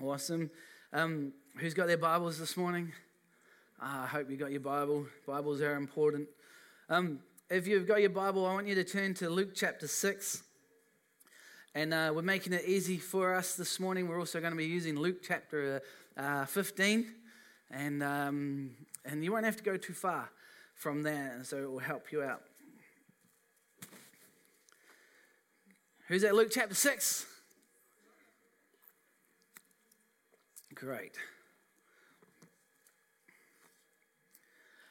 Awesome. Um, who's got their Bibles this morning? Ah, I hope you got your Bible. Bibles are important. Um, if you've got your Bible, I want you to turn to Luke chapter 6. And uh, we're making it easy for us this morning. We're also going to be using Luke chapter uh, 15. And, um, and you won't have to go too far from there, so it will help you out. Who's at Luke chapter 6? Great.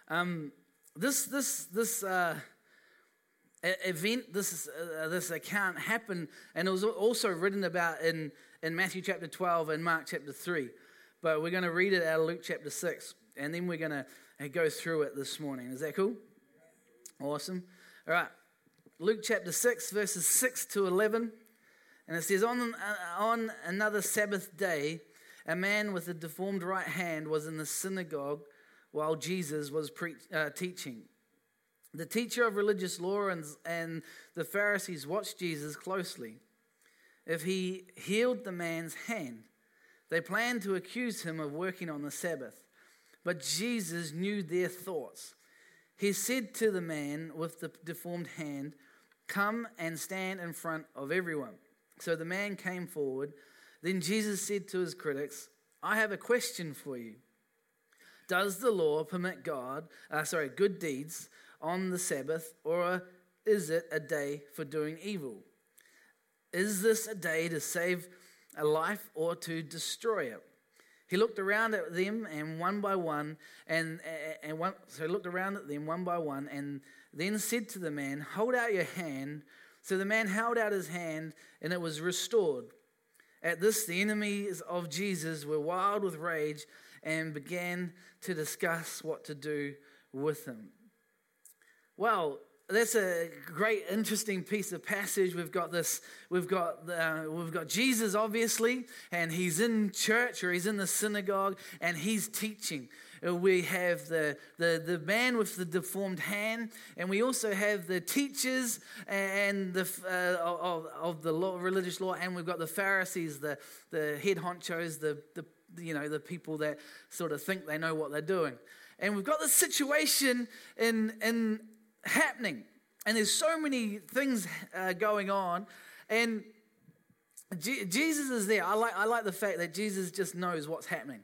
Um, this this this uh, event, this uh, this account happened, and it was also written about in in Matthew chapter twelve and Mark chapter three. But we're going to read it out of Luke chapter six, and then we're going to uh, go through it this morning. Is that cool? Awesome. All right. Luke chapter 6, verses 6 to 11. And it says, On, uh, on another Sabbath day, a man with a deformed right hand was in the synagogue while Jesus was pre- uh, teaching. The teacher of religious law and, and the Pharisees watched Jesus closely. If he healed the man's hand, they planned to accuse him of working on the Sabbath. But Jesus knew their thoughts. He said to the man with the deformed hand, Come and stand in front of everyone. So the man came forward. Then Jesus said to his critics, I have a question for you. Does the law permit God, uh, sorry, good deeds on the Sabbath, or is it a day for doing evil? Is this a day to save a life or to destroy it? He looked around at them and one by one, and, and one, so he looked around at them one by one, and then said to the man, Hold out your hand. So the man held out his hand, and it was restored. At this, the enemies of Jesus were wild with rage and began to discuss what to do with him. Well, that's a great, interesting piece of passage. We've got this. We've got uh, we've got Jesus, obviously, and he's in church or he's in the synagogue and he's teaching. Uh, we have the, the, the man with the deformed hand, and we also have the teachers and the, uh, of, of the law, religious law, and we've got the Pharisees, the, the head honchos, the, the, you know, the people that sort of think they know what they're doing. And we've got this situation in, in happening, and there's so many things uh, going on, and Jesus is there. I like, I like the fact that Jesus just knows what's happening.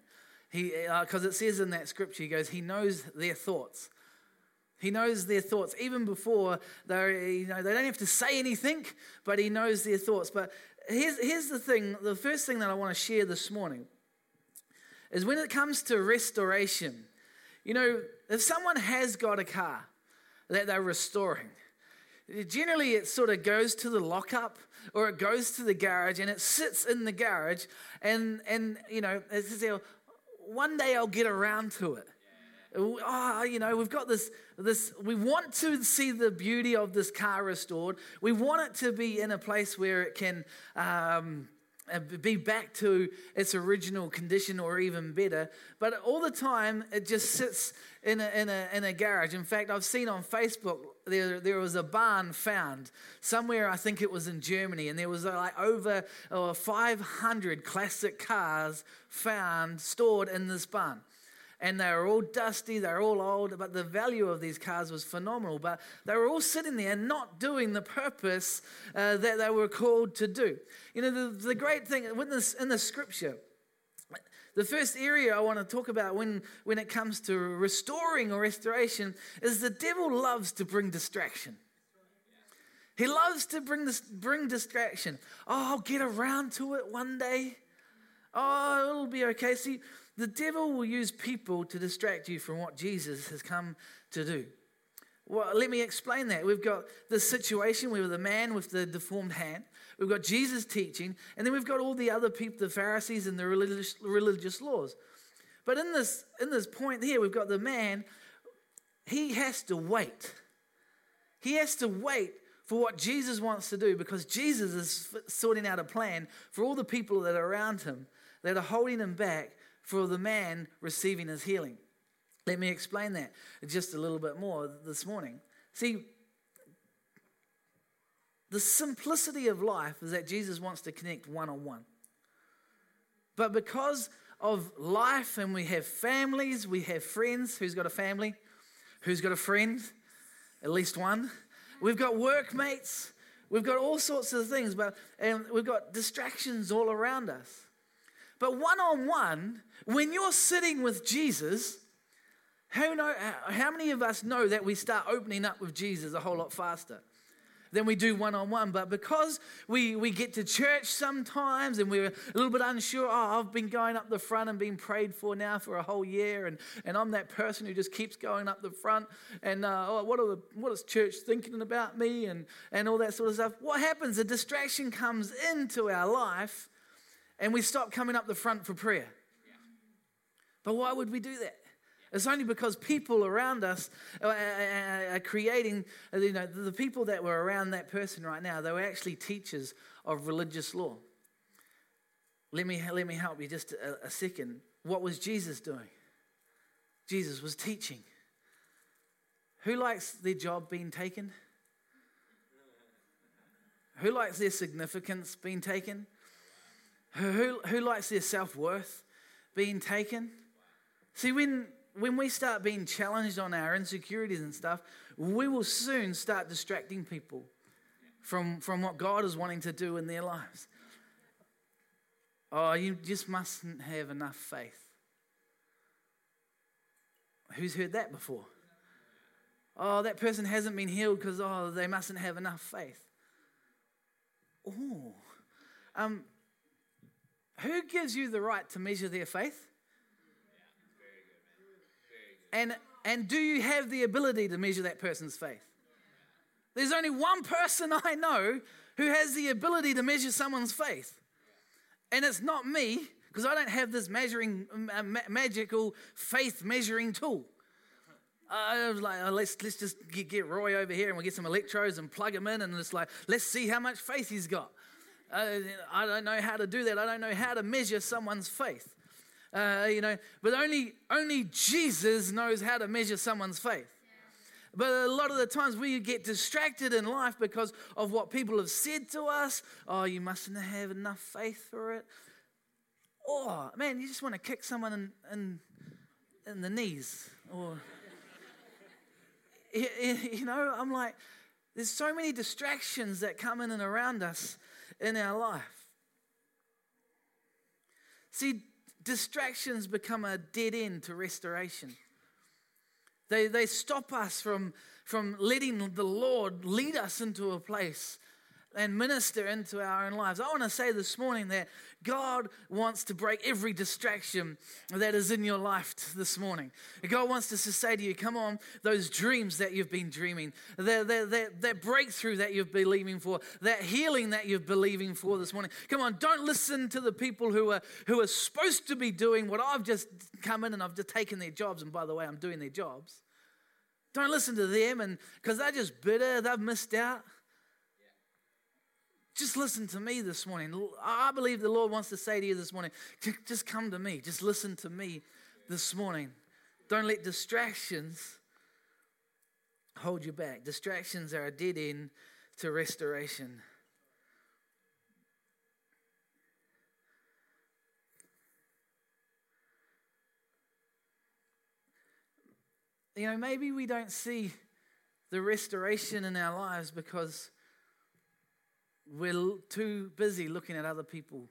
He, because uh, it says in that scripture, he goes, he knows their thoughts. He knows their thoughts even before they, you know, they don't have to say anything, but he knows their thoughts. But here's, here's the thing: the first thing that I want to share this morning is when it comes to restoration. You know, if someone has got a car that they're restoring, generally it sort of goes to the lockup or it goes to the garage and it sits in the garage and and you know it's, one day I'll get around to it. Oh, you know, we've got this, this, we want to see the beauty of this car restored. We want it to be in a place where it can um, uh, be back to its original condition or even better. But all the time, it just sits in a, in a, in a garage. In fact, I've seen on Facebook there, there was a barn found somewhere, I think it was in Germany, and there was uh, like over uh, 500 classic cars found stored in this barn and they were all dusty, they were all old, but the value of these cars was phenomenal. But they were all sitting there not doing the purpose uh, that they were called to do. You know, the, the great thing in, this, in the scripture, the first area I want to talk about when, when it comes to restoring or restoration is the devil loves to bring distraction. He loves to bring this, bring distraction. Oh, I'll get around to it one day. Oh, it'll be okay. See, the devil will use people to distract you from what Jesus has come to do. Well, let me explain that. We've got the situation where the man with the deformed hand, we've got Jesus teaching, and then we've got all the other people, the Pharisees and the religious, religious laws. But in this, in this point here, we've got the man, he has to wait. He has to wait for what Jesus wants to do because Jesus is sorting out a plan for all the people that are around him that are holding him back for the man receiving his healing. Let me explain that just a little bit more this morning. See, the simplicity of life is that Jesus wants to connect one on one. But because of life and we have families, we have friends. Who's got a family? Who's got a friend? At least one. We've got workmates. We've got all sorts of things, but and we've got distractions all around us. But one on one, when you're sitting with Jesus, how, know, how many of us know that we start opening up with Jesus a whole lot faster? Than we do one on one. But because we, we get to church sometimes and we're a little bit unsure, oh, I've been going up the front and being prayed for now for a whole year, and, and I'm that person who just keeps going up the front, and uh, oh, what, are the, what is church thinking about me, and, and all that sort of stuff. What happens? A distraction comes into our life, and we stop coming up the front for prayer. But why would we do that? It's only because people around us uh, uh, uh, are, creating, you know, the people that were around that person right now, they were actually teachers of religious law. Let me, let me help you just a, a second. What was Jesus doing? Jesus was teaching. Who likes their job being taken? Who likes their significance being taken? Who, who likes their self worth being taken? See, when when we start being challenged on our insecurities and stuff, we will soon start distracting people from, from what God is wanting to do in their lives. Oh, you just mustn't have enough faith. Who's heard that before? Oh, that person hasn't been healed because, oh, they mustn't have enough faith. Oh, um, who gives you the right to measure their faith? And, and do you have the ability to measure that person's faith? There's only one person I know who has the ability to measure someone's faith. And it's not me, because I don't have this measuring, magical faith measuring tool. I was like, oh, let's, let's just get, get, Roy over here and we'll get some electrodes and plug him in and it's like, let's see how much faith he's got. Uh, I don't know how to do that. I don't know how to measure someone's faith. Uh, you know, but only, only Jesus knows how to measure someone's faith. But a lot of the times we get distracted in life because of what people have said to us. Oh, you mustn't have enough faith for it. Oh, man, you just want to kick someone in, in, in the knees. Or, you know, I'm like, there's so many distractions that come in and around us in our life. See, distractions become a dead end to restoration. They, they stop us from, from letting the Lord lead us into a place and minister into our own lives. I want to say this morning that God wants to break every distraction that is in your life this morning. God wants us to say to you, come on, those dreams that you've been dreaming, that, that, that, that breakthrough that you've been believing for, that healing that you're believing for this morning. Come on, don't listen to the people who are, who are supposed to be doing what I've just come in and I've just taken their jobs. And by the way, I'm doing their jobs. Don't listen to them and because they're just bitter, they've missed out. Just listen to me this morning. I believe the Lord wants to say to you this morning just come to me. Just listen to me this morning. Don't let distractions hold you back. Distractions are a dead end to restoration. You know, maybe we don't see the restoration in our lives because we're too busy looking at other people.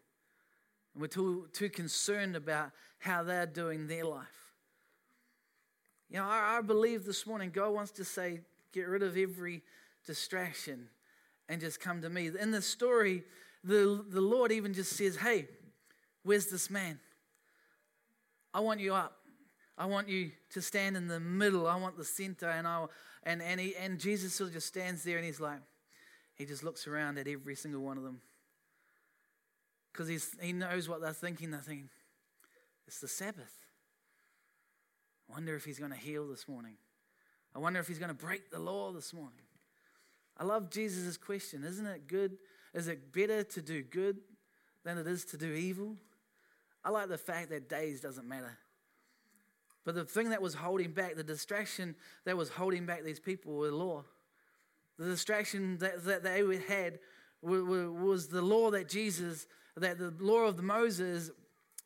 We're too, too concerned about how they're doing their life. You know, I, I believe this morning God wants to say, get rid of every distraction and just come to me. In the story, the, the Lord even just says, Hey, where's this man? I want you up. I want you to stand in the middle. I want the center. And, I, and, and, he, and Jesus just stands there and he's like, he just looks around at every single one of them. Because he knows what they're thinking. They're thinking, it's the Sabbath. I wonder if he's going to heal this morning. I wonder if he's going to break the law this morning. I love Jesus' question. Isn't it good? Is it better to do good than it is to do evil? I like the fact that days doesn't matter. But the thing that was holding back, the distraction that was holding back these people were the law. The distraction that, that they had was the law that Jesus, that the law of Moses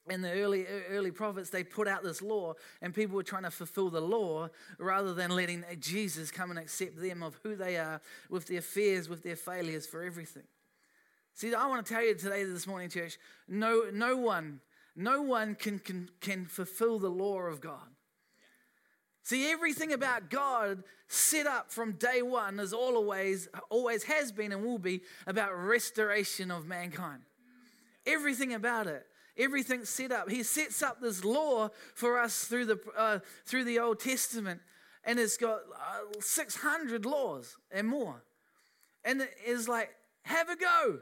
and the early early prophets they put out this law and people were trying to fulfill the law rather than letting jesus come and accept them of who they are with their fears with their failures for everything. See i want to tell you today this morning church no no one no one can can, can fulfill the law of god see everything about god set up from day one is always always has been and will be about restoration of mankind everything about it Everything set up. He sets up this law for us through the, uh, through the Old Testament, and it's got uh, 600 laws and more. And it is like, have a go.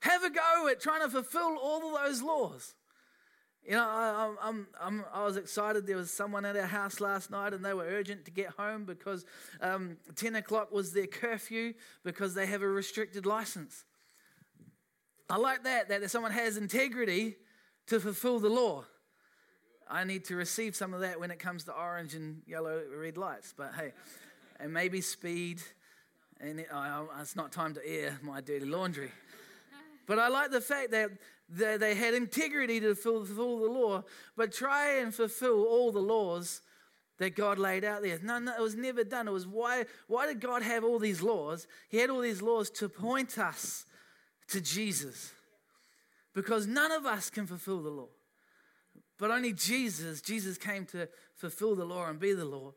Have a go at trying to fulfill all of those laws. You know, I, I'm, I'm, i was excited. There was someone at our house last night and they were urgent to get home because um, 10 o'clock was their curfew because they have a restricted license. I like that, that someone has integrity to fulfill the law. I need to receive some of that when it comes to orange and yellow, red lights. But hey, and maybe speed, and it, oh, it's not time to air my dirty laundry. But I like the fact that they had integrity to fulfill the law, but try and fulfill all the laws that God laid out there. No, no, it was never done. It was why, why did God have all these laws? He had all these laws to point us to Jesus. Because none of us can fulfill the law. But only Jesus, Jesus came to fulfill the law and be the law.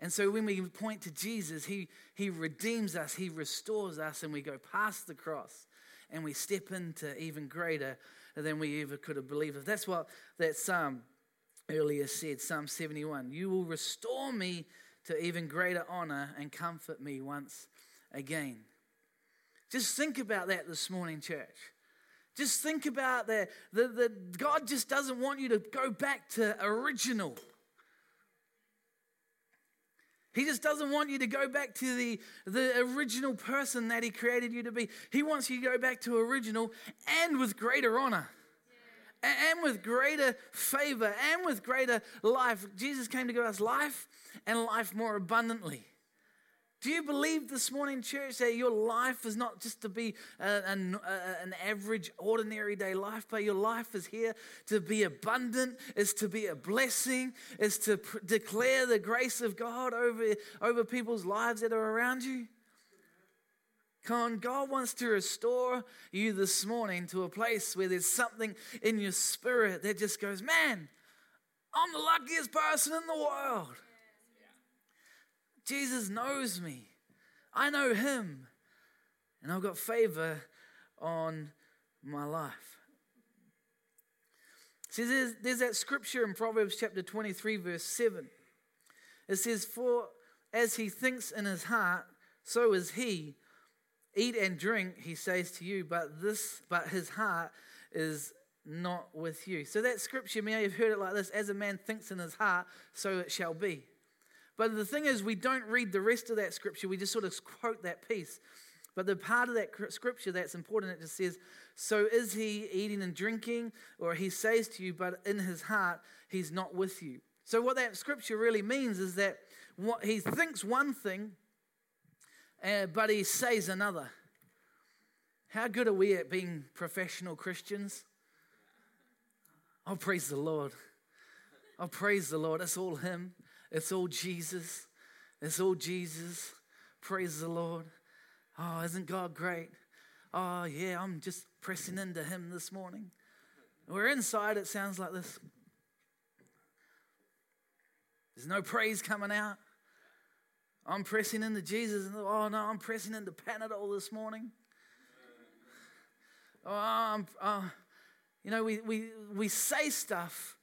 And so when we point to Jesus, he, he redeems us, He restores us, and we go past the cross and we step into even greater than we ever could have believed. If That's what that psalm earlier said, Psalm 71. You will restore me to even greater honor and comfort me once again. Just think about that this morning, church. Just think about that. The, the, God just doesn't want you to go back to original. He just doesn't want you to go back to the, the original person that He created you to be. He wants you to go back to original and with greater honor. And with greater favor and with greater life. Jesus came to give us life and life more abundantly. Do you believe this morning, church, that your life is not just to be an, an average, ordinary day life, but your life is here to be abundant, is to be a blessing, is to pr- declare the grace of God over, over people's lives that are around you? Come on, God wants to restore you this morning to a place where there's something in your spirit that just goes, man, I'm the luckiest person in the world. Jesus knows me. I know him. And I've got favor on my life. See, there's, there's that scripture in Proverbs chapter 23, verse 7. It says, For as he thinks in his heart, so is he. Eat and drink, he says to you, but this, but his heart is not with you. So that scripture, may have heard it like this: as a man thinks in his heart, so it shall be. But the thing is, we don't read the rest of that scripture, we just sort of quote that piece. But the part of that scripture that's important, it just says, So is he eating and drinking? Or he says to you, but in his heart, he's not with you. So, what that scripture really means is that what, he thinks one thing, uh, but he says another. How good are we at being professional Christians? Oh, praise the Lord. Oh, praise the Lord. It's all Him. It's all Jesus. It's all Jesus. Praise the Lord. Oh, isn't God great? Oh, yeah, I'm just pressing into Him this morning. We're inside, it sounds like this. There's no praise coming out. I'm pressing into Jesus. Oh, no, I'm pressing into Panadol this morning. Oh, I'm, uh, you know, we, we, we say stuff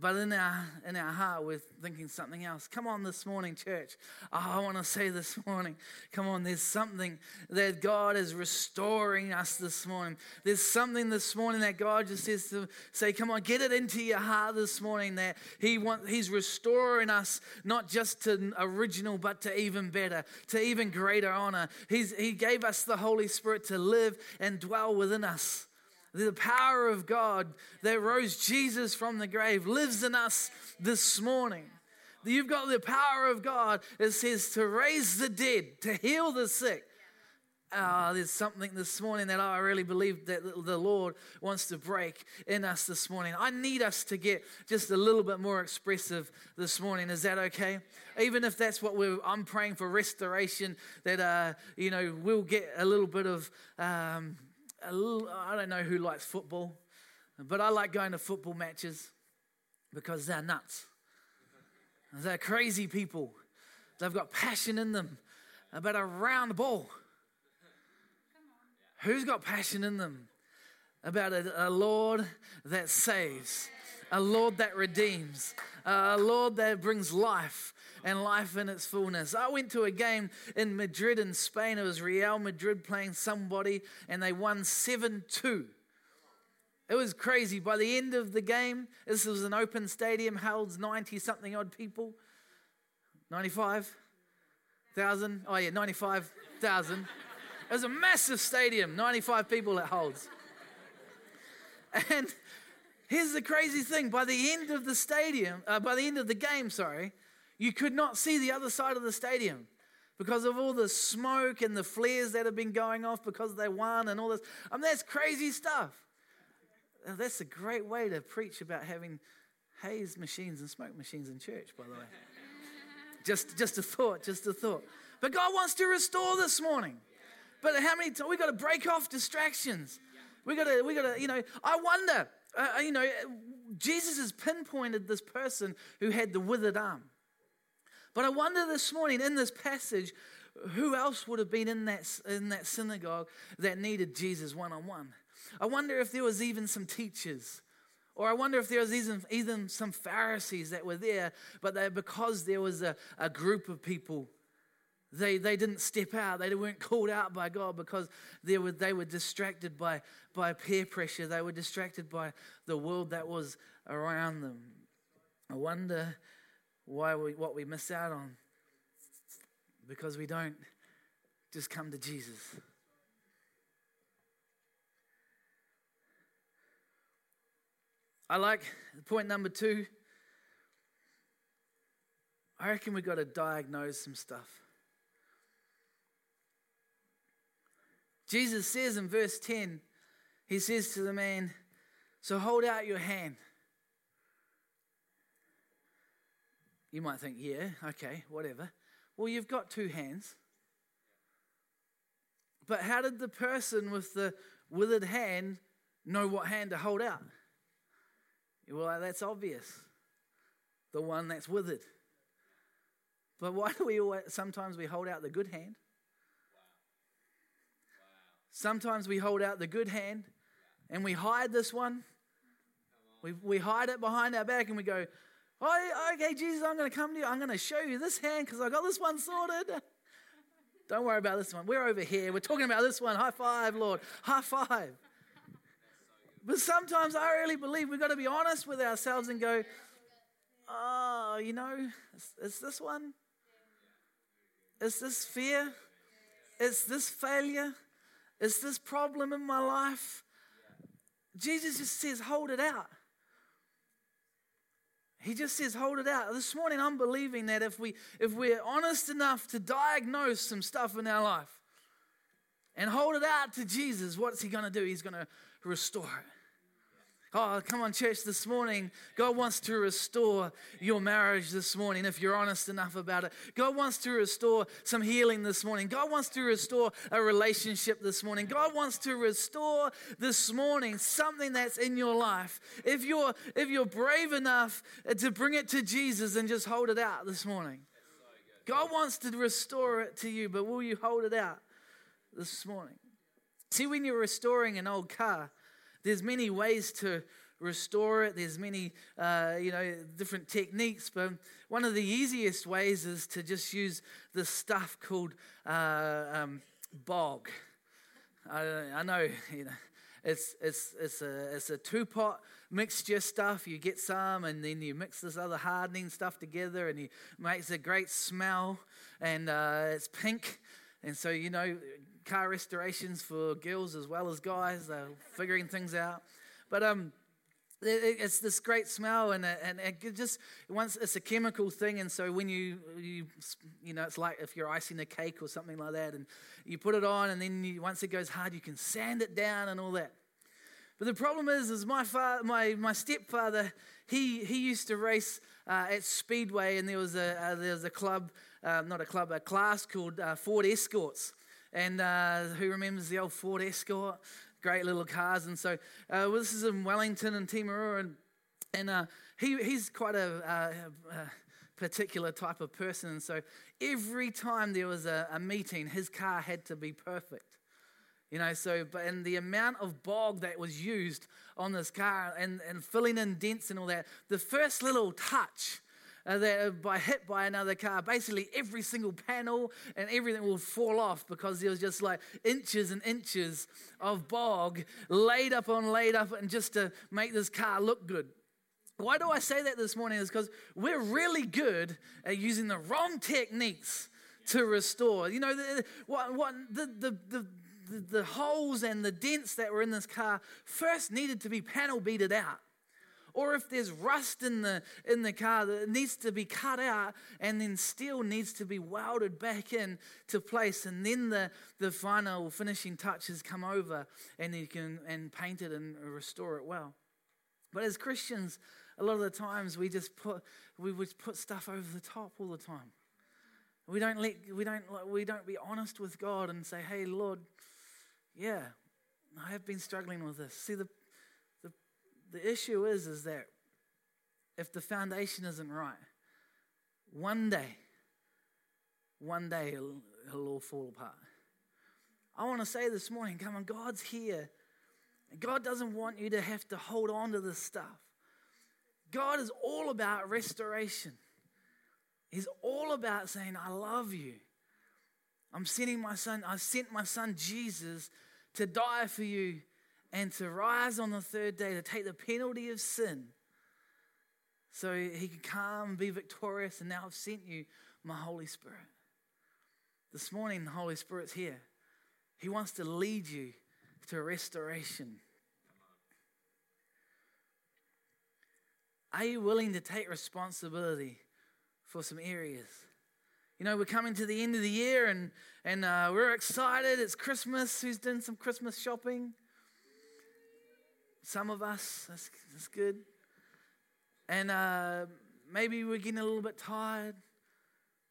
but in our, in our heart, we're thinking something else. Come on, this morning, church. Oh, I want to say this morning, come on, there's something that God is restoring us this morning. There's something this morning that God just says to say, come on, get it into your heart this morning that He want, He's restoring us not just to original, but to even better, to even greater honor. He's, he gave us the Holy Spirit to live and dwell within us. The power of God that rose Jesus from the grave lives in us this morning. You've got the power of God, it says, to raise the dead, to heal the sick. uh, there's something this morning that I really believe that the Lord wants to break in us this morning. I need us to get just a little bit more expressive this morning. Is that okay? Even if that's what we're, I'm praying for restoration, that, uh, you know, we'll get a little bit of, um, I don't know who likes football, but I like going to football matches because they're nuts. They're crazy people. They've got passion in them about a round ball. Who's got passion in them about a, a Lord that saves, a Lord that redeems, a Lord that brings life and life in its fullness. I went to a game in Madrid in Spain. It was Real Madrid playing somebody, and they won 7 2. It was crazy. By the end of the game, this was an open stadium, holds 90 something odd people. 95,000? Oh, yeah, 95,000. It was a massive stadium, 95 people it holds. And here's the crazy thing by the end of the stadium, uh, by the end of the game, sorry, you could not see the other side of the stadium because of all the smoke and the flares that have been going off because they won and all this. I mean, that's crazy stuff. That's a great way to preach about having haze machines and smoke machines in church, by the way. just, just a thought, just a thought. But God wants to restore this morning. But how many times we got to break off distractions? We got to, we got to, you know, I wonder, uh, uh, you know, Jesus has pinpointed this person who had the withered arm. But I wonder this morning in this passage, who else would have been in that, in that synagogue that needed Jesus one on one? I wonder if there was even some teachers. Or I wonder if there was even, even some Pharisees that were there, but they, because there was a, a group of people they, they didn't step out. They weren't called out by God because they were, they were distracted by, by peer pressure. They were distracted by the world that was around them. I wonder why we, what we miss out on because we don't just come to Jesus. I like point number two. I reckon we've got to diagnose some stuff. Jesus says in verse 10, he says to the man, So hold out your hand. You might think, yeah, okay, whatever. Well, you've got two hands. But how did the person with the withered hand know what hand to hold out? Well, that's obvious. The one that's withered. But why do we always, sometimes we hold out the good hand? Sometimes we hold out the good hand and we hide this one. We, we hide it behind our back and we go, okay, Jesus, I'm going to come to you. I'm going to show you this hand because I got this one sorted. Don't worry about this one. We're over here. We're talking about this one. High five, Lord. High five. But sometimes I really believe we've got to be honest with ourselves and go, oh, you know, is this one? Is this fear? Is this failure? Is this problem in my life? Jesus just says, hold it out. He just says, hold it out. This morning, I'm believing that if, we, if we're honest enough to diagnose some stuff in our life and hold it out to Jesus, what's He going to do? He's going to restore it. Oh, come on, church, this morning, God wants to restore your marriage this morning if you're honest enough about it. God wants to restore some healing this morning. God wants to restore a relationship this morning. God wants to restore this morning something that's in your life. If you're if you're brave enough to bring it to Jesus and just hold it out this morning. God wants to restore it to you, but will you hold it out this morning? See, when you're restoring an old car, there's many ways to restore it. There's many, uh, you know, different techniques. But one of the easiest ways is to just use this stuff called uh, um, bog. I, I, know, you know, it's it's it's a it's a two pot mixture stuff. You get some, and then you mix this other hardening stuff together, and it makes a great smell. And uh, it's pink, and so you know car restorations for girls as well as guys. They're figuring things out. But um, it's this great smell and, and it just once it's a chemical thing and so when you you you know it's like if you're icing a cake or something like that and you put it on and then you, once it goes hard you can sand it down and all that but the problem is is my father my my stepfather he he used to race uh, at speedway and there was a uh, there was a club uh, not a club a class called uh, ford escorts and uh, who remembers the old ford escort great little cars. And so uh, well, this is in Wellington and Timaru, and, and uh, he, he's quite a, a, a, particular type of person. And so every time there was a, a meeting, his car had to be perfect. You know, so, but and the amount of bog that was used on this car and, and filling in dents and all that, the first little touch uh, that by hit by another car, basically every single panel and everything will fall off because there was just like inches and inches of bog laid up on laid up and just to make this car look good. Why do I say that this morning? Is because we're really good at using the wrong techniques to restore. You know, the, what, what, the, the, the, the, the holes and the dents that were in this car first needed to be panel beaten out or if there's rust in the in the car that needs to be cut out and then steel needs to be welded back in to place and then the the final finishing touches come over and you can and paint it and restore it well. But as christians a lot of the times we just put we would put stuff over the top all the time. We don't let we don't we don't be honest with god and say hey lord yeah i have been struggling with this. See the the issue is, is that if the foundation isn't right, one day, one day it'll, it'll all fall apart. I want to say this morning, come on, God's here. God doesn't want you to have to hold on to this stuff. God is all about restoration. He's all about saying, I love you. I'm sending my son, I sent my son Jesus to die for you and to rise on the third day to take the penalty of sin so he can come be victorious. And now I've sent you my Holy Spirit. This morning, the Holy Spirit's here. He wants to lead you to restoration. Are you willing to take responsibility for some areas? You know, we're coming to the end of the year and, and uh, we're excited. It's Christmas. Who's done some Christmas shopping? Some of us, that's, that's good. And uh, maybe we're getting a little bit tired,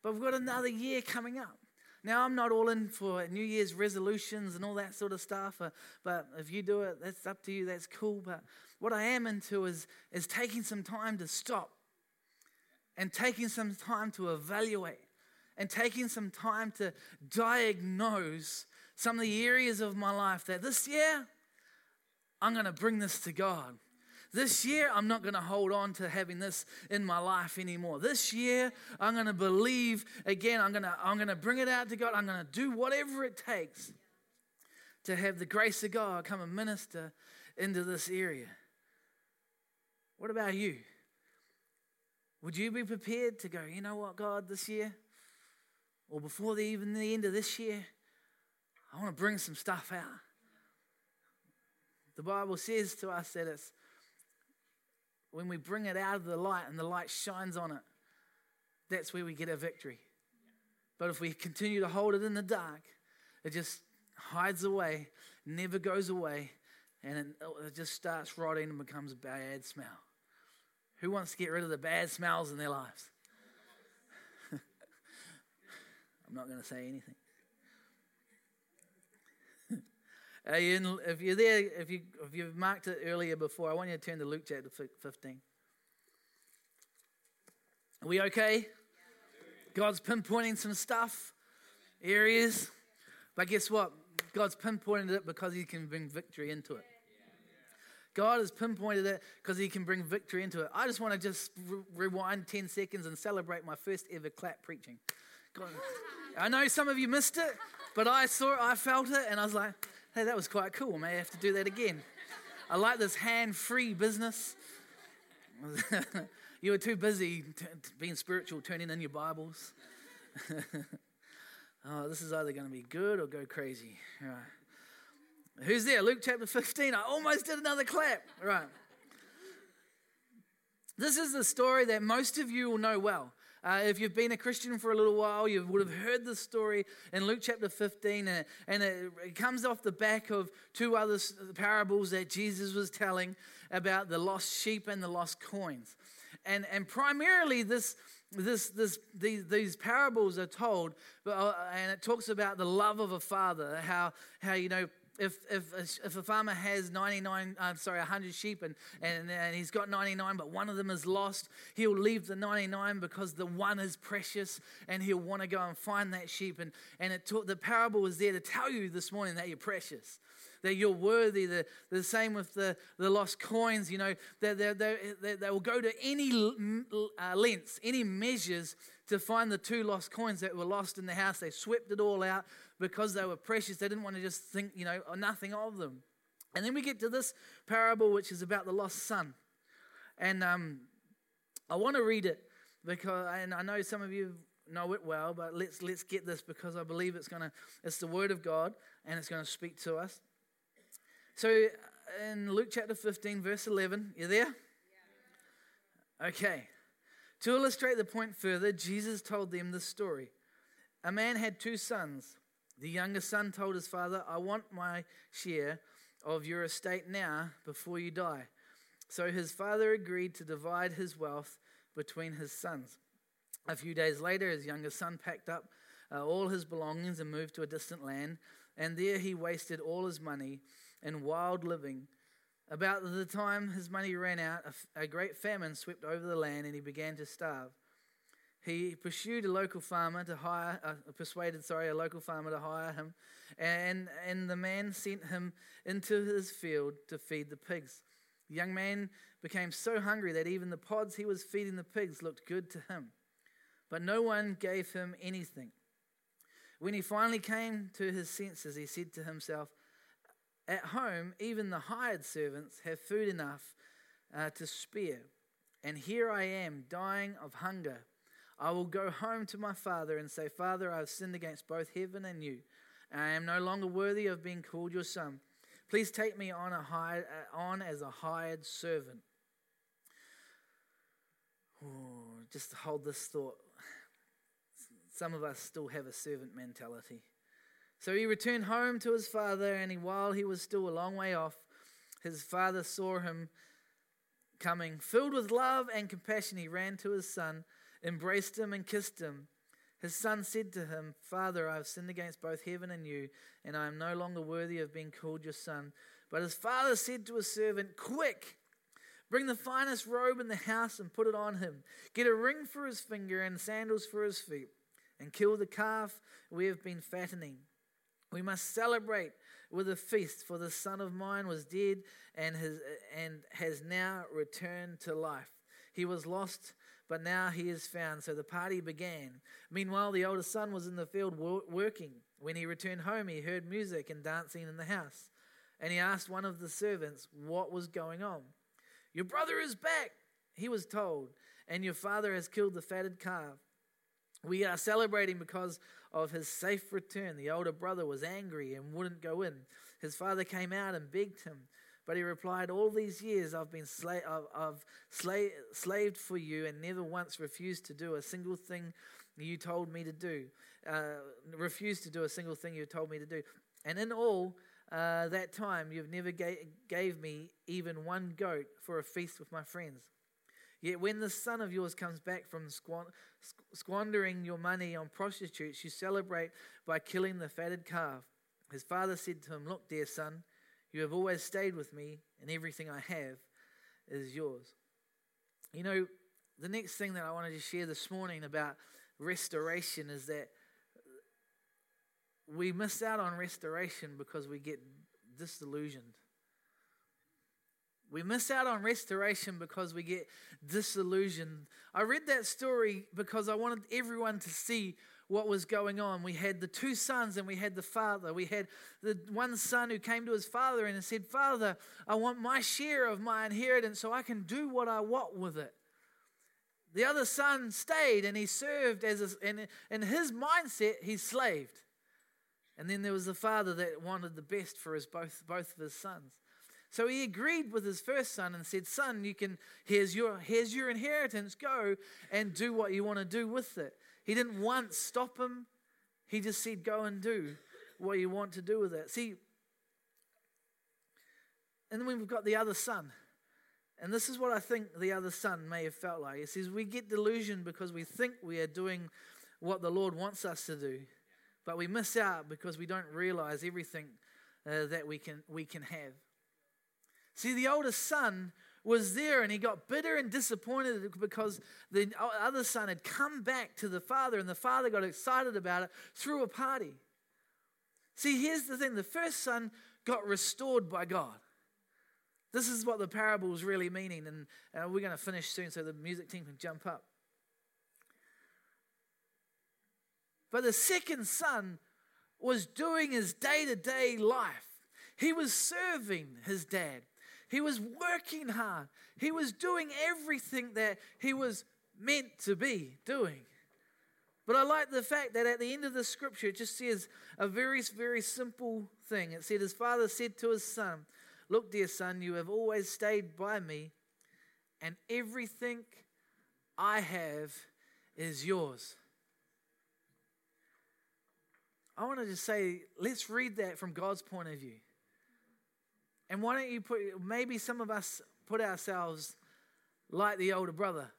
but we've got another year coming up. Now, I'm not all in for New Year's resolutions and all that sort of stuff, uh, but if you do it, that's up to you, that's cool. But what I am into is, is taking some time to stop and taking some time to evaluate and taking some time to diagnose some of the areas of my life that this year I'm going to bring this to God. This year, I'm not going to hold on to having this in my life anymore. This year, I'm going to believe again. I'm going to, I'm going to bring it out to God. I'm going to do whatever it takes to have the grace of God come and minister into this area. What about you? Would you be prepared to go, you know what, God, this year, or before the, even the end of this year, I want to bring some stuff out. The Bible says to us that it's when we bring it out of the light and the light shines on it, that's where we get a victory. But if we continue to hold it in the dark, it just hides away, never goes away, and it, it just starts rotting and becomes a bad smell. Who wants to get rid of the bad smells in their lives? I'm not going to say anything. Uh, in, if you're there, if, you, if you've marked it earlier before, I want you to turn to Luke chapter 15. Are we okay? God's pinpointing some stuff, areas. But guess what? God's pinpointed it because He can bring victory into it. God has pinpointed it because He can bring victory into it. I just want to just re- rewind 10 seconds and celebrate my first ever clap preaching. God, I know some of you missed it, but I saw it, I felt it, and I was like, Hey, that was quite cool. May have to do that again. I like this hand free business. you were too busy t- being spiritual, turning in your Bibles. oh, this is either going to be good or go crazy. Right. Who's there? Luke chapter 15. I almost did another clap. Right. this is the story that most of you will know well. Uh, if you've been a Christian for a little while, you would have heard this story in Luke chapter 15, and, and it, it comes off the back of two other parables that Jesus was telling about the lost sheep and the lost coins. And, and primarily, this, this, this, these, these parables are told, uh, and it talks about the love of a father, how, how you know, if, if, if a farmer has 99, uh, sorry, 100 sheep and, and, and he's got 99, but one of them is lost, he'll leave the 99 because the one is precious and he'll want to go and find that sheep. And, and it taught, the parable is there to tell you this morning that you're precious that you're worthy. The, the same with the, the lost coins, you know, they, they, they, they will go to any uh, lengths, any measures to find the two lost coins that were lost in the house. They swept it all out because they were precious. They didn't want to just think, you know, nothing of them. And then we get to this parable, which is about the lost son. And um, I want to read it because, and I know some of you know it well, but let's let's get this because I believe it's gonna it's the word of God and it's gonna speak to us. So in Luke chapter 15, verse 11, you there? Okay. To illustrate the point further, Jesus told them this story. A man had two sons. The younger son told his father, I want my share of your estate now before you die. So his father agreed to divide his wealth between his sons. A few days later, his younger son packed up uh, all his belongings and moved to a distant land, and there he wasted all his money in wild living. About the time his money ran out, a, a great famine swept over the land and he began to starve. He pursued a local farmer to hire, uh, persuaded, sorry, a local farmer to hire him, and, and the man sent him into his field to feed the pigs. The young man became so hungry that even the pods he was feeding the pigs looked good to him. But no one gave him anything. When he finally came to his senses, he said to himself, at home, even the hired servants have food enough uh, to spare. And here I am, dying of hunger. I will go home to my father and say, Father, I have sinned against both heaven and you. I am no longer worthy of being called your son. Please take me on, a hired, uh, on as a hired servant. Ooh, just hold this thought. Some of us still have a servant mentality. So he returned home to his father, and he, while he was still a long way off, his father saw him coming. Filled with love and compassion, he ran to his son, embraced him, and kissed him. His son said to him, Father, I have sinned against both heaven and you, and I am no longer worthy of being called your son. But his father said to his servant, Quick! Bring the finest robe in the house and put it on him. Get a ring for his finger and sandals for his feet, and kill the calf we have been fattening. We must celebrate with a feast, for the son of mine was dead and has, and has now returned to life. He was lost, but now he is found. So the party began. Meanwhile, the older son was in the field working. When he returned home, he heard music and dancing in the house. And he asked one of the servants what was going on. Your brother is back, he was told, and your father has killed the fatted calf. We are celebrating because of his safe return. The older brother was angry and wouldn't go in. His father came out and begged him. But he replied, All these years I've been sla- I've, I've sla- slaved for you and never once refused to do a single thing you told me to do. Uh, refused to do a single thing you told me to do. And in all uh, that time, you've never ga- gave me even one goat for a feast with my friends. Yet when the son of yours comes back from squandering your money on prostitutes, you celebrate by killing the fatted calf. His father said to him, Look, dear son, you have always stayed with me, and everything I have is yours. You know, the next thing that I wanted to share this morning about restoration is that we miss out on restoration because we get disillusioned. We miss out on restoration because we get disillusioned. I read that story because I wanted everyone to see what was going on. We had the two sons and we had the father. We had the one son who came to his father and said, Father, I want my share of my inheritance so I can do what I want with it. The other son stayed and he served as a, and in his mindset, he slaved. And then there was the father that wanted the best for his both, both of his sons. So he agreed with his first son and said, Son, you can here's your here's your inheritance. Go and do what you want to do with it. He didn't once stop him. He just said, Go and do what you want to do with it. See, and then we've got the other son. And this is what I think the other son may have felt like. He says, We get delusion because we think we are doing what the Lord wants us to do, but we miss out because we don't realize everything uh, that we can, we can have. See, the oldest son was there and he got bitter and disappointed because the other son had come back to the father and the father got excited about it through a party. See, here's the thing the first son got restored by God. This is what the parable is really meaning, and uh, we're going to finish soon so the music team can jump up. But the second son was doing his day to day life. He was serving his dad. He was working hard. He was doing everything that he was meant to be doing. But I like the fact that at the end of the scripture, it just says a very, very simple thing. It said, His father said to his son, Look, dear son, you have always stayed by me, and everything I have is yours. I want to just say, let's read that from God's point of view. And why don't you put, maybe some of us put ourselves like the older brother.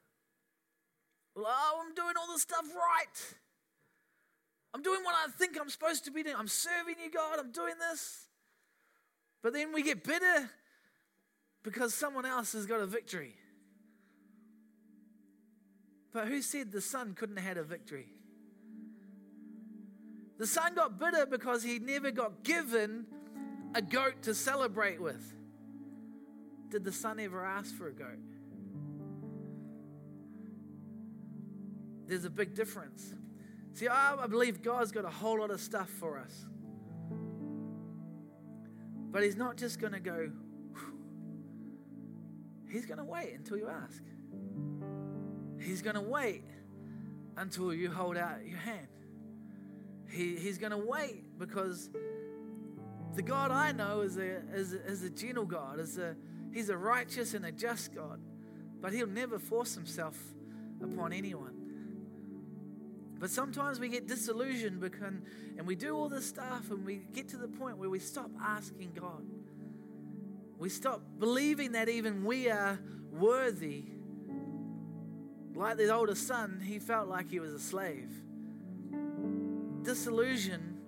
Oh, I'm doing all the stuff right. I'm doing what I think I'm supposed to be doing. I'm serving you, God. I'm doing this. But then we get bitter because someone else has got a victory. But who said the son couldn't have had a victory? The son got bitter because he never got given a goat to celebrate with. Did the son ever ask for a goat? There's a big difference. See, I believe God's got a whole lot of stuff for us. But he's not just going to go, he's going to wait until you ask. He's going to wait until you hold out your hand. He, he's going to wait because the God I know is a, is, is a gentle God. Is a, he's a righteous and a just God. But he'll never force himself upon anyone. But sometimes we get disillusioned because, and we do all this stuff and we get to the point where we stop asking God. We stop believing that even we are worthy. Like the older son, he felt like he was a slave. Disillusion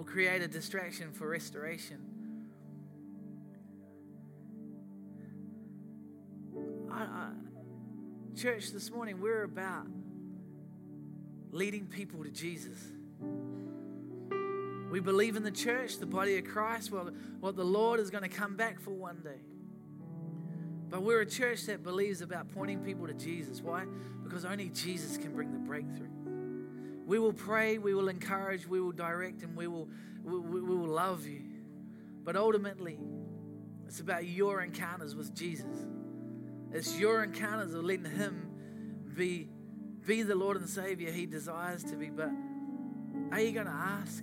will create a distraction for restoration. I, I, church, this morning we're about leading people to Jesus. We believe in the church, the body of Christ, what, what the Lord is going to come back for one day. But we're a church that believes about pointing people to Jesus. Why? Because only Jesus can bring the breakthrough. We will pray, we will encourage, we will direct, and we will, we, we will love you. But ultimately, it's about your encounters with Jesus. It's your encounters of letting Him be be the Lord and Savior He desires to be. But are you going to ask?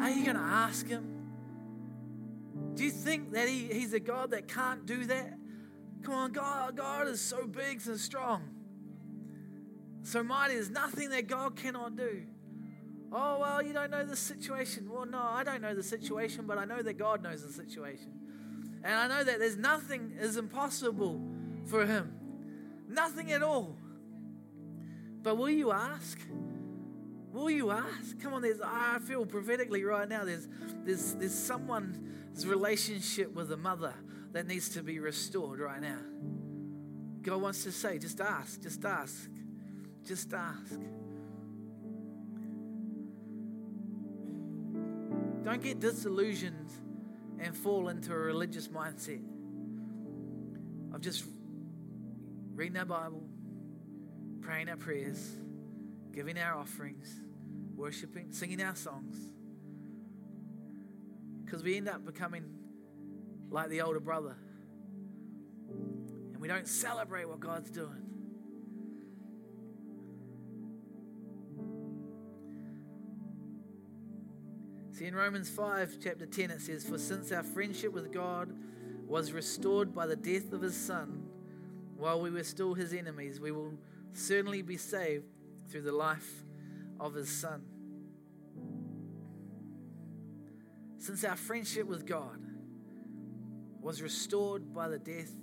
Are you going to ask Him? Do you think that he, He's a God that can't do that? Come on, God, God is so big and strong, so mighty. There's nothing that God cannot do. Oh, well, you don't know the situation. Well, no, I don't know the situation, but I know that God knows the situation. And I know that there's nothing is impossible for him. Nothing at all. But will you ask? Will you ask? Come on, there's I feel prophetically right now. There's there's there's someone's relationship with a mother that needs to be restored right now. God wants to say, just ask, just ask, just ask. Don't get disillusioned and fall into a religious mindset of just reading our Bible, praying our prayers, giving our offerings, worshiping, singing our songs. Because we end up becoming like the older brother. And we don't celebrate what God's doing. See, in Romans 5, chapter 10, it says, For since our friendship with God was restored by the death of his Son, while we were still his enemies, we will certainly be saved through the life of his Son. Since our friendship with God was restored by the death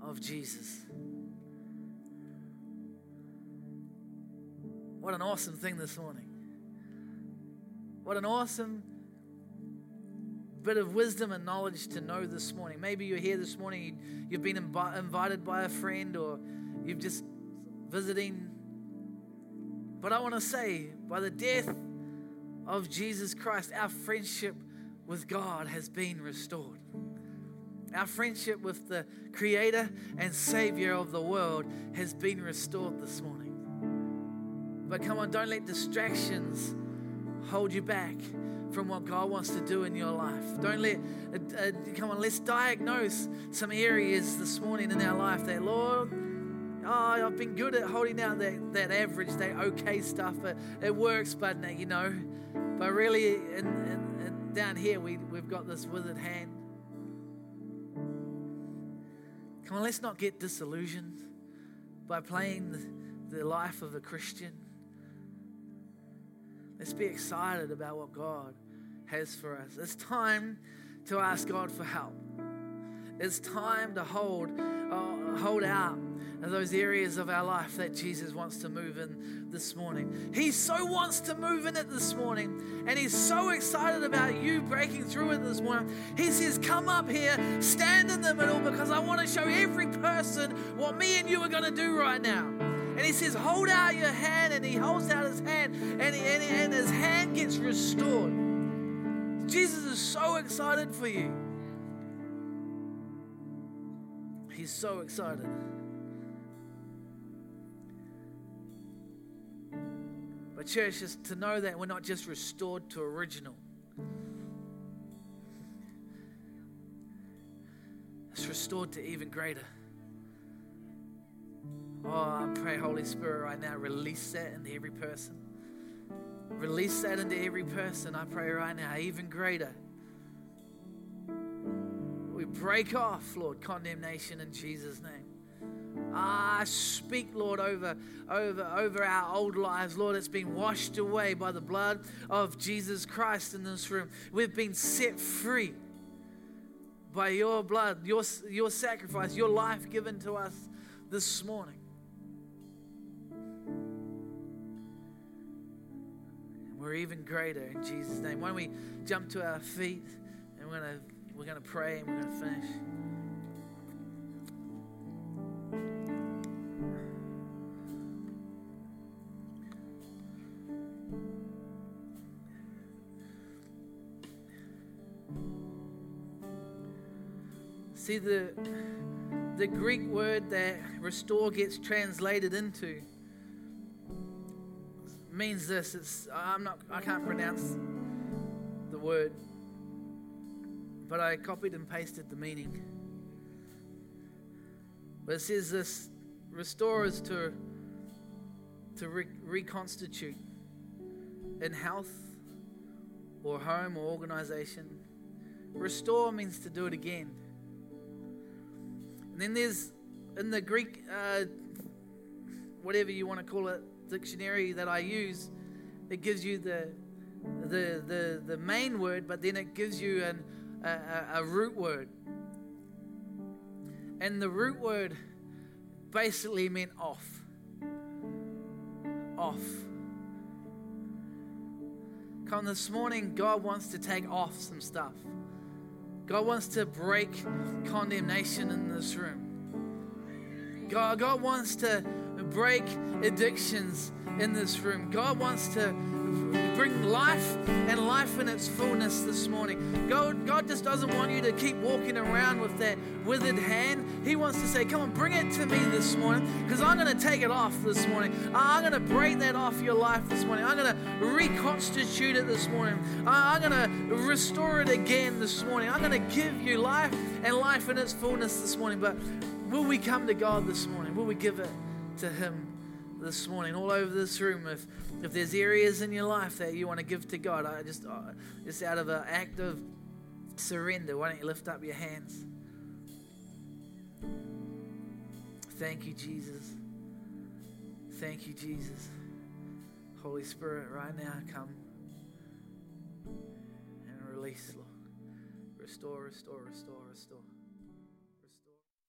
of Jesus. What an awesome thing this morning. What an awesome bit of wisdom and knowledge to know this morning. Maybe you're here this morning, you've been invited by a friend, or you've just visiting. But I want to say, by the death of Jesus Christ, our friendship with God has been restored. Our friendship with the Creator and Savior of the world has been restored this morning. But come on, don't let distractions hold you back from what God wants to do in your life. Don't let, uh, uh, come on, let's diagnose some areas this morning in our life that, Lord, oh, I've been good at holding out that, that average, that okay stuff. It, it works, but, you know, but really, in, in, in down here, we, we've got this withered hand. Come on, let's not get disillusioned by playing the, the life of a Christian. Let's be excited about what God has for us. It's time to ask God for help. It's time to hold, uh, hold out those areas of our life that Jesus wants to move in this morning. He so wants to move in it this morning, and He's so excited about you breaking through it this morning. He says, Come up here, stand in the middle, because I want to show every person what me and you are going to do right now. And he says, Hold out your hand. And he holds out his hand, and, he, and, he, and his hand gets restored. Jesus is so excited for you. He's so excited. But, church, is to know that we're not just restored to original, it's restored to even greater. Oh, I pray, Holy Spirit, right now, release that into every person. Release that into every person. I pray right now, even greater. We break off, Lord, condemnation in Jesus' name. I speak, Lord, over, over, over our old lives. Lord, it's been washed away by the blood of Jesus Christ in this room. We've been set free by your blood, your, your sacrifice, your life given to us this morning. We're even greater in Jesus' name. Why don't we jump to our feet and we're gonna we're gonna pray and we're gonna finish. See the the Greek word that restore gets translated into means this. It's I'm not I can't pronounce the word, but I copied and pasted the meaning. But it says this: restore is to to re- reconstitute in health or home or organization. Restore means to do it again. And then there's in the Greek, uh, whatever you want to call it, dictionary that I use, it gives you the the the, the main word, but then it gives you an, a, a root word. And the root word basically meant off. Off. Come this morning, God wants to take off some stuff. God wants to break condemnation in this room. God, God wants to break addictions in this room. God wants to bring life and life in its fullness this morning. God, God just doesn't want you to keep walking around with that withered hand. He wants to say, Come on, bring it to me this morning because I'm going to take it off this morning. I'm going to break that off your life this morning. I'm going to reconstitute it this morning. I'm going to restore it again this morning. I'm going to give you life and life in its fullness this morning. But will we come to God this morning? Will we give it to Him this morning, all over this room, if, if there's areas in your life that you want to give to God, I just, uh, just out of an act of surrender, why don't you lift up your hands? Thank you, Jesus. Thank you, Jesus. Holy Spirit, right now, come and release, Lord. Restore, restore, restore, restore.